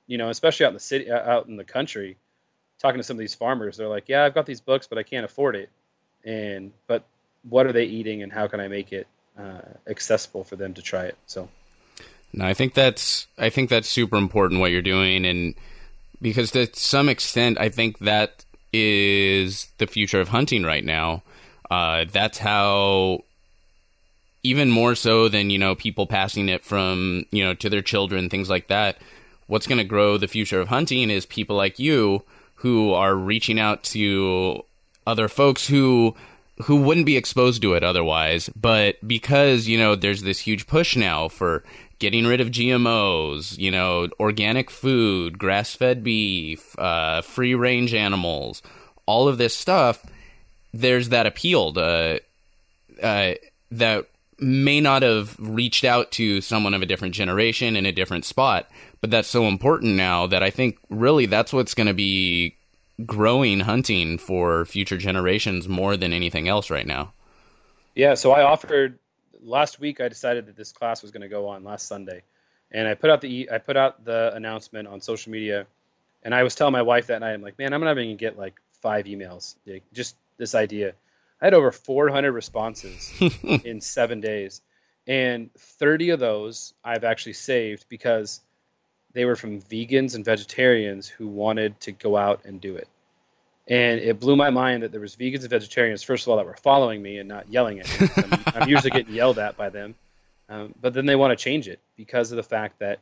you know, especially out in the city, out in the country, talking to some of these farmers, they're like, yeah, I've got these books, but I can't afford it. And but what are they eating, and how can I make it uh, accessible for them to try it? So. No, I think that's I think that's super important what you're doing, and because to some extent, I think that is the future of hunting right now. Uh, that's how even more so than you know people passing it from you know to their children things like that what's going to grow the future of hunting is people like you who are reaching out to other folks who who wouldn't be exposed to it otherwise but because you know there's this huge push now for getting rid of GMOs, you know, organic food, grass-fed beef, uh, free-range animals, all of this stuff, there's that appeal to, uh, that may not have reached out to someone of a different generation in a different spot, but that's so important now that I think really that's what's going to be growing hunting for future generations more than anything else right now. Yeah, so I offered last week I decided that this class was going to go on last Sunday, and I put out the I put out the announcement on social media, and I was telling my wife that night, I'm like, man, I'm not even gonna get like five emails, just this idea. I had over 400 responses in seven days, and 30 of those I've actually saved because they were from vegans and vegetarians who wanted to go out and do it and it blew my mind that there was vegans and vegetarians first of all that were following me and not yelling at me. I'm, usually getting yelled at by them. Um, but then they want to change it because of the fact that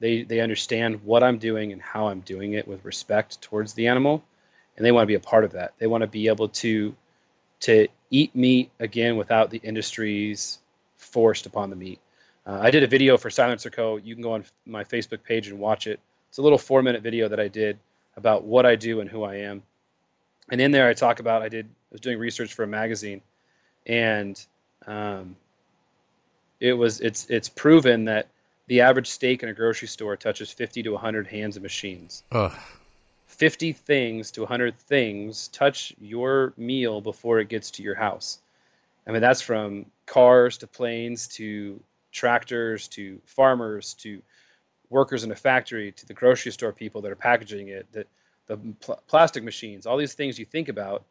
they they understand what i'm doing and how i'm doing it with respect towards the animal. And they want to be a part of that. They want to be able to to eat meat again without the industries forced upon the meat. Uh, i did a video for SilencerCo. You can go on my facebook page and watch it. It's a little four minute video that i did about what i do and who i am and in there I talk about I did I was doing research for a magazine, and um, it was it's it's proven that the average steak in a grocery store touches 50 to 100 hands and machines. Ugh. 50 things to 100 things touch your meal before it gets to your house. I mean that's from cars to planes to tractors to farmers to workers in a factory to the grocery store people that are packaging it that the pl- plastic machines, all these things you think about,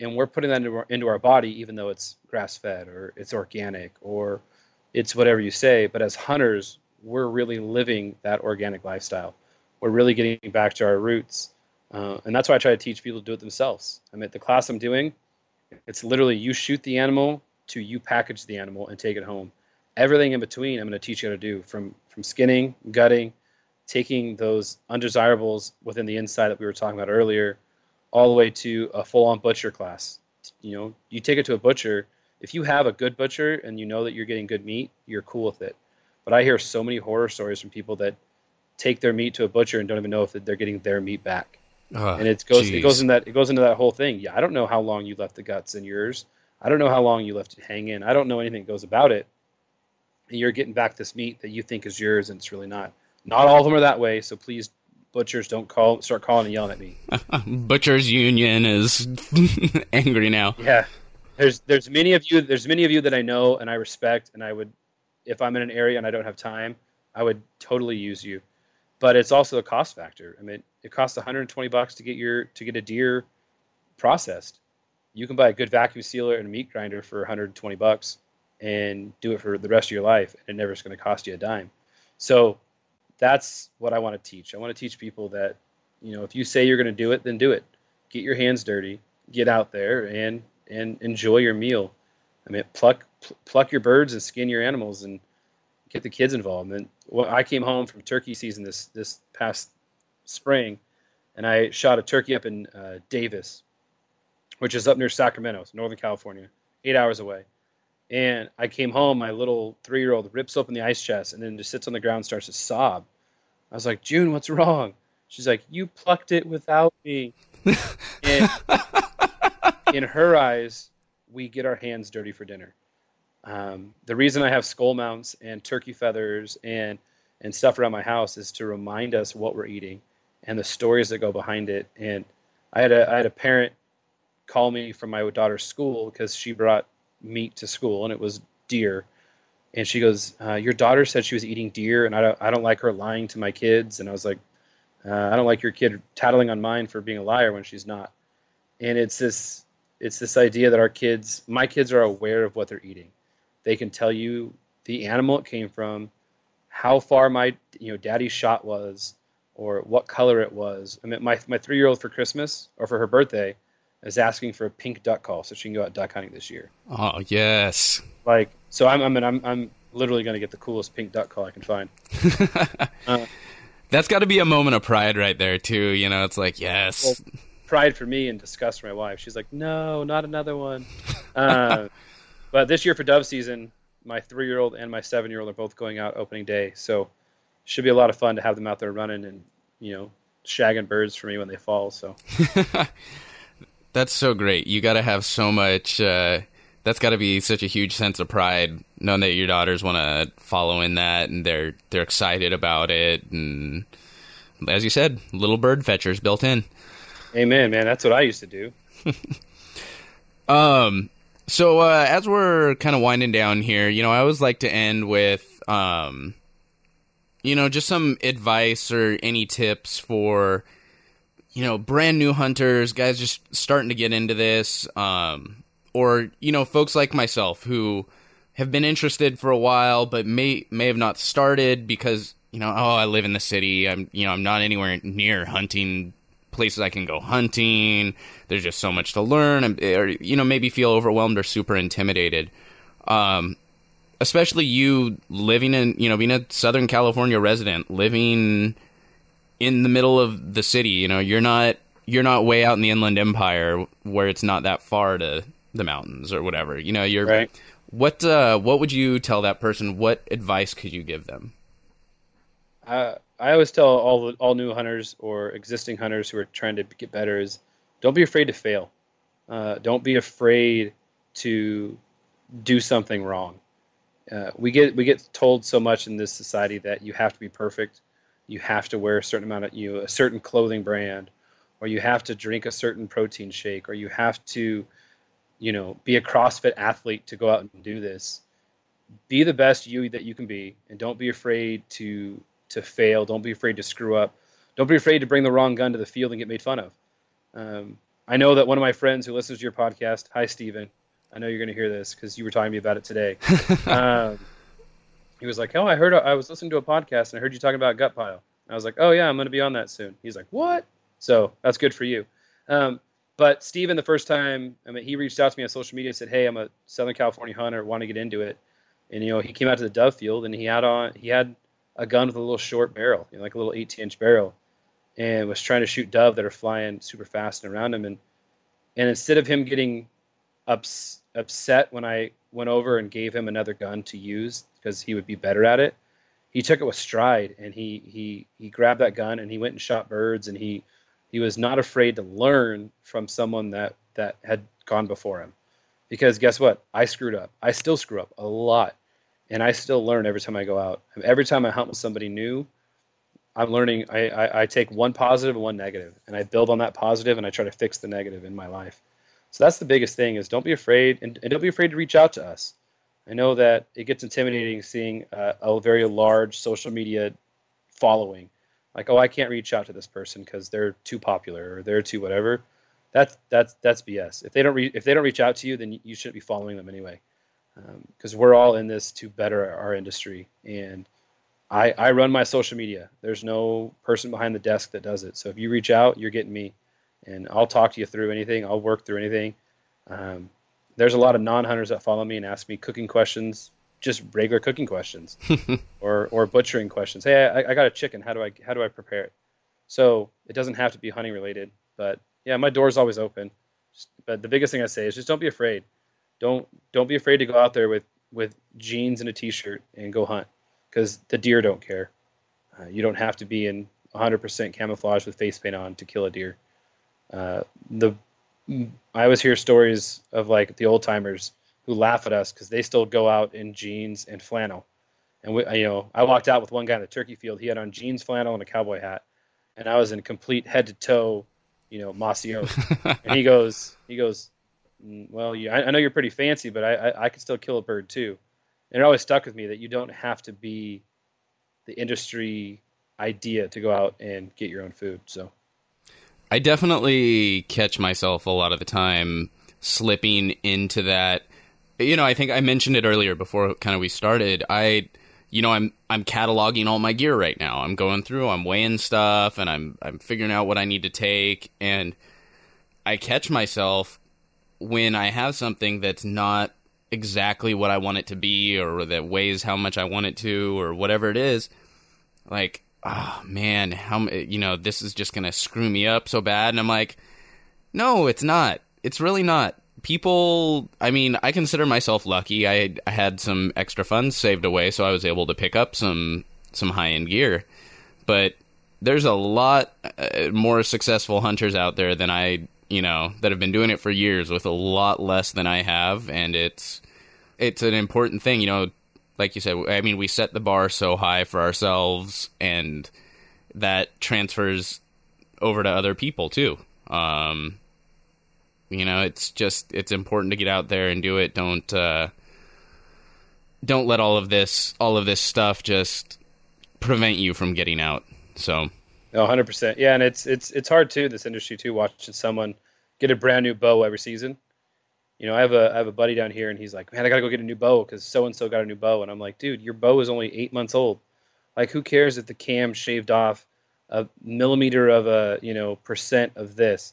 and we're putting that into our, into our body, even though it's grass fed or it's organic or it's whatever you say. But as hunters, we're really living that organic lifestyle. We're really getting back to our roots. Uh, and that's why I try to teach people to do it themselves. I mean, the class I'm doing, it's literally you shoot the animal to you package the animal and take it home. Everything in between, I'm going to teach you how to do from from skinning, gutting, taking those undesirables within the inside that we were talking about earlier, all the way to a full-on butcher class. You know, you take it to a butcher. If you have a good butcher and you know that you're getting good meat, you're cool with it. But I hear so many horror stories from people that take their meat to a butcher and don't even know if they're getting their meat back. And it goes geez. it goes in that it goes into that whole thing. Yeah, I don't know how long you left the guts in yours. I don't know how long you left it hang in. I don't know anything that goes about it. And you're getting back this meat that you think is yours and it's really not. Not all of them are that way, so please, butchers, don't call start calling and yelling at me. butchers Union is angry now. Yeah, there's there's many of you there's many of you that I know and I respect, and I would, if I'm in an area and I don't have time, I would totally use you. But it's also a cost factor. I mean, it costs 120 bucks to get your to get a deer processed. You can buy a good vacuum sealer and a meat grinder for 120 bucks and do it for the rest of your life, and it never is going to cost you a dime. So that's what I want to teach. I want to teach people that You know, if you say you're going to do it, then do it. Get your hands dirty, get out there, and and enjoy your meal. I mean, pluck pl- pluck your birds and skin your animals, and get the kids involved. And well, I came home from turkey season this this past spring, and I shot a turkey up in uh, Davis, which is up near Sacramento, Northern California, eight hours away. And I came home, my little three year old rips open the ice chest and then just sits on the ground and starts to sob. I was like, June, what's wrong? She's like, You plucked it without me. and in her eyes, we get our hands dirty for dinner. Um, the reason I have skull mounts and turkey feathers and and stuff around my house is to remind us what we're eating and the stories that go behind it. And I had a I had a parent call me from my daughter's school because she brought meat to school and it was deer. And she goes, uh, "Your daughter said she was eating deer, and I don't I don't like her lying to my kids." And I was like, uh, "I don't like your kid tattling on mine for being a liar when she's not." And it's this it's this idea that our kids, my kids, are aware of what they're eating. They can tell you the animal it came from, how far my you know daddy's shot was, or what color it was. I mean, my my three year old for Christmas or for her birthday is asking for a pink duck call so she can go out duck hunting this year. Oh yes. Like so, I'm I mean I'm I'm literally going to get the coolest pink duck call I can find. uh, That's got to be a moment of pride right there too. You know, it's like yes. Well, pride for me and disgust for my wife. She's like, no, not another one. Uh, but this year for dove season, my three year old and my seven year old are both going out opening day, so should be a lot of fun to have them out there running and you know shagging birds for me when they fall. So that's so great. You got to have so much. Uh, that's got to be such a huge sense of pride knowing that your daughters want to follow in that and they're they're excited about it and as you said, little bird fetchers built in. Amen, man. That's what I used to do. um, so uh, as we're kind of winding down here, you know, I always like to end with, um, you know, just some advice or any tips for, you know, brand new hunters, guys just starting to get into this, um, or you know, folks like myself who have been interested for a while but may may have not started because you know, oh, I live in the city. I'm, you know, I'm not anywhere near hunting places I can go hunting. There's just so much to learn, or you know, maybe feel overwhelmed or super intimidated. Um, especially you living in, you know, being a Southern California resident, living in the middle of the city. You know, you're not you're not way out in the Inland Empire where it's not that far to the mountains or whatever. You know, you're right. What uh, what would you tell that person? What advice could you give them? Uh, I always tell all all new hunters or existing hunters who are trying to get better is don't be afraid to fail. Uh, don't be afraid to do something wrong. Uh, we get we get told so much in this society that you have to be perfect, you have to wear a certain amount of you know, a certain clothing brand, or you have to drink a certain protein shake, or you have to, you know, be a CrossFit athlete to go out and do this. Be the best you that you can be, and don't be afraid to to fail. Don't be afraid to screw up. Don't be afraid to bring the wrong gun to the field and get made fun of. Um, I know that one of my friends who listens to your podcast, hi Steven, I know you're going to hear this because you were talking to me about it today. um, he was like, "Oh, I heard I was listening to a podcast and I heard you talking about gut pile." I was like, "Oh yeah, I'm going to be on that soon." He's like, "What?" So that's good for you. Um, but Steven, the first time, I mean, he reached out to me on social media and said, "Hey, I'm a Southern California hunter, want to get into it." And you know, he came out to the dove field and he had on he had a gun with a little short barrel, you know, like a little 18 inch barrel, and was trying to shoot dove that are flying super fast and around him. And and instead of him getting ups, upset when I went over and gave him another gun to use because he would be better at it, he took it with stride and he he he grabbed that gun and he went and shot birds and he he was not afraid to learn from someone that that had gone before him. Because guess what? I screwed up. I still screw up a lot and I still learn every time I go out. Every time I hunt with somebody new, I'm learning. I, I, I, take one positive and one negative, and I build on that positive, and I try to fix the negative in my life. So that's the biggest thing: is don't be afraid, and, and don't be afraid to reach out to us. I know that it gets intimidating seeing a very large social media following, like, oh, I can't reach out to this person because they're too popular or they're too whatever. That's that's that's BS. If they don't re- if they don't reach out to you, then you shouldn't be following them anyway because um, we're all in this to better our industry and I, I run my social media. There's no person behind the desk that does it. So if you reach out, you're getting me, and I'll talk to you through anything. I'll work through anything. Um, there's a lot of non-hunters that follow me and ask me cooking questions, just regular cooking questions, or or butchering questions. Hey, I, I got a chicken. How do I how do I prepare it? So it doesn't have to be hunting related, but yeah, my door's always open. But the biggest thing I say is just don't be afraid. Don't don't be afraid to go out there with with jeans and a t-shirt and go hunt because the deer don't care. Uh, you don't have to be in 100% camouflage with face paint on to kill a deer. Uh, the I always hear stories of like the old timers who laugh at us because they still go out in jeans and flannel. And we, you know, I walked out with one guy in the turkey field. He had on jeans, flannel, and a cowboy hat, and I was in complete head to toe, you know, mossy oak. and he goes, he goes, mm, well, you, I, I know you're pretty fancy, but I, I, I could still kill a bird too and it always stuck with me that you don't have to be the industry idea to go out and get your own food. So I definitely catch myself a lot of the time slipping into that. You know, I think I mentioned it earlier before kind of we started. I you know, I'm I'm cataloging all my gear right now. I'm going through, I'm weighing stuff and I'm I'm figuring out what I need to take and I catch myself when I have something that's not exactly what I want it to be or that weighs how much I want it to or whatever it is, like, oh man, how you know, this is just to screw me up so bad and I'm like, no, it's not. It's really not. People, I mean, I consider myself lucky. I I had some extra funds saved away so I was able to pick up some some high-end gear. But there's a lot uh, more successful hunters out there than I you know, that have been doing it for years with a lot less than I have, and it's it's an important thing, you know. Like you said, I mean, we set the bar so high for ourselves, and that transfers over to other people too. Um, you know, it's just it's important to get out there and do it. Don't uh, don't let all of this all of this stuff just prevent you from getting out. So. Hundred percent. Yeah, and it's it's it's hard too. This industry too, watching someone get a brand new bow every season. You know, I have a I have a buddy down here, and he's like, "Man, I gotta go get a new bow because so and so got a new bow." And I'm like, "Dude, your bow is only eight months old. Like, who cares if the cam shaved off a millimeter of a you know percent of this?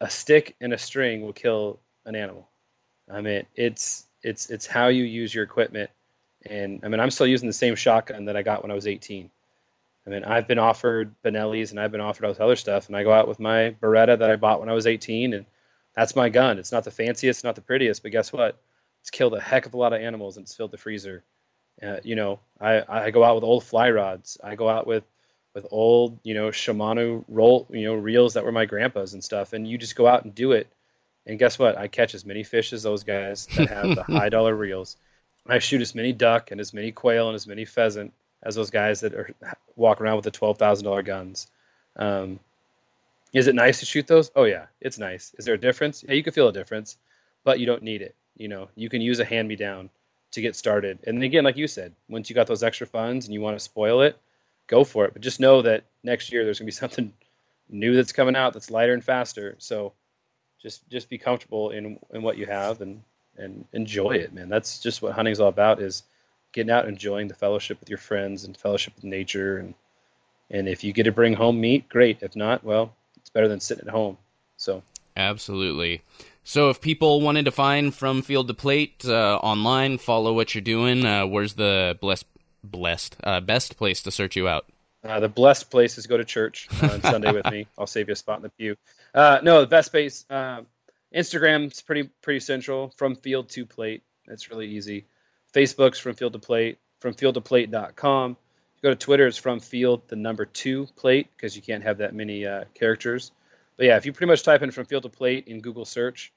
A stick and a string will kill an animal. I mean, it's it's it's how you use your equipment. And I mean, I'm still using the same shotgun that I got when I was 18. I mean, I've been offered Benelli's and I've been offered all this other stuff, and I go out with my Beretta that I bought when I was 18, and that's my gun. It's not the fanciest, not the prettiest, but guess what? It's killed a heck of a lot of animals and it's filled the freezer. Uh, you know, I, I go out with old fly rods. I go out with with old, you know, Shimano roll, you know, reels that were my grandpa's and stuff. And you just go out and do it. And guess what? I catch as many fish as those guys that have the high dollar reels. I shoot as many duck and as many quail and as many pheasant as those guys that are walk around with the twelve thousand dollar guns. Um, is it nice to shoot those? Oh yeah, it's nice. Is there a difference? Yeah, you can feel a difference, but you don't need it. You know, you can use a hand me down to get started. And again, like you said, once you got those extra funds and you want to spoil it, go for it. But just know that next year there's gonna be something new that's coming out that's lighter and faster. So just just be comfortable in in what you have and and enjoy it, man. That's just what hunting's all about is getting out, enjoying the fellowship with your friends and fellowship with nature. And and if you get to bring home meat, great. If not, well, better than sitting at home. So absolutely. So if people wanted to find from field to plate uh, online, follow what you're doing, uh, where's the blessed blessed uh, best place to search you out? Uh, the blessed place is go to church on Sunday with me. I'll save you a spot in the pew. Uh, no, the best place. Uh, Instagram's pretty pretty central. From field to plate, it's really easy. Facebook's from field to plate, from field to plate.com. You go to Twitter, it's from field, the number two plate, because you can't have that many uh, characters. But yeah, if you pretty much type in from field to plate in Google search,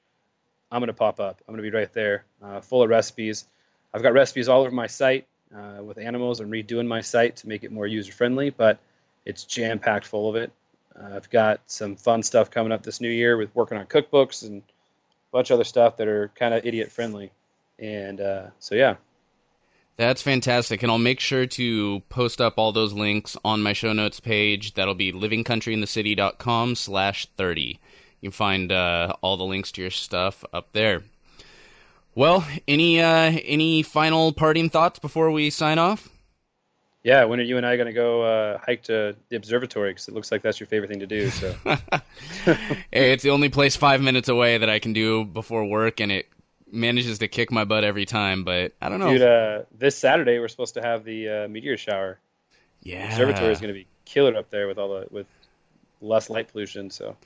I'm going to pop up. I'm going to be right there, uh, full of recipes. I've got recipes all over my site uh, with animals. I'm redoing my site to make it more user friendly, but it's jam packed full of it. Uh, I've got some fun stuff coming up this new year with working on cookbooks and a bunch of other stuff that are kind of idiot friendly. And uh, so, yeah. That's fantastic. And I'll make sure to post up all those links on my show notes page. That'll be livingcountryinthecity.com slash 30. You can find uh, all the links to your stuff up there. Well, any uh, any final parting thoughts before we sign off? Yeah, when are you and I going to go uh, hike to the observatory? Because it looks like that's your favorite thing to do. So hey, it's the only place five minutes away that I can do before work, and it manages to kick my butt every time. But I don't know. Dude, uh, this Saturday we're supposed to have the uh, meteor shower. Yeah, the observatory is going to be killer up there with all the with less light pollution. So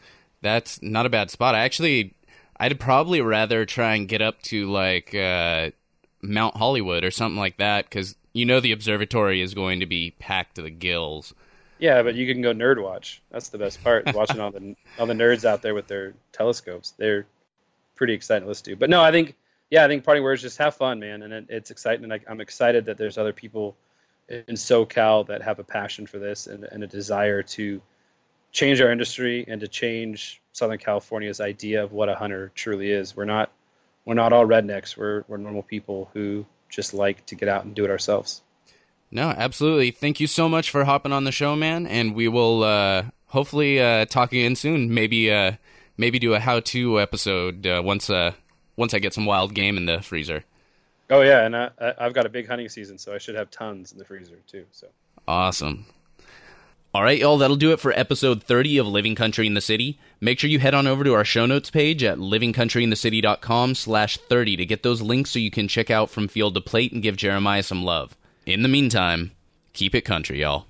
that's not a bad spot. I actually, I'd probably rather try and get up to like uh, Mount Hollywood or something like that because you know the observatory is going to be packed to the gills. Yeah, but you can go nerd watch. That's the best part. watching all the all the nerds out there with their telescopes. They're pretty exciting listen to. But no, I think yeah, I think parting words just have fun, man, and it, it's exciting. And I, I'm excited that there's other people in SoCal that have a passion for this and, and a desire to change our industry and to change Southern California's idea of what a hunter truly is. We're not we're not all rednecks. We're we're normal people who just like to get out and do it ourselves. No, absolutely. Thank you so much for hopping on the show, man. And we will uh, hopefully uh, talk again soon. Maybe uh, maybe do a how-to episode uh, once uh, once I get some wild game in the freezer. Oh yeah, and I, I've got a big hunting season, so I should have tons in the freezer too. So awesome. All right, y'all, that'll do it for episode 30 of Living Country in the City. Make sure you head on over to our show notes page at livingcountryinthecity.com slash 30 to get those links so you can check out From Field to Plate and give Jeremiah some love. In the meantime, keep it country, y'all.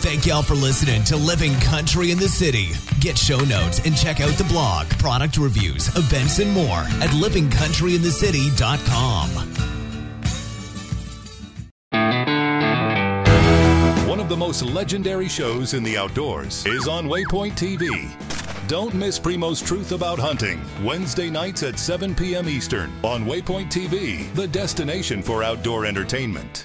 Thank y'all for listening to Living Country in the City. Get show notes and check out the blog, product reviews, events, and more at livingcountryinthecity.com. One of the most legendary shows in the outdoors is on Waypoint TV. Don't miss Primo's Truth About Hunting, Wednesday nights at 7 p.m. Eastern on Waypoint TV, the destination for outdoor entertainment.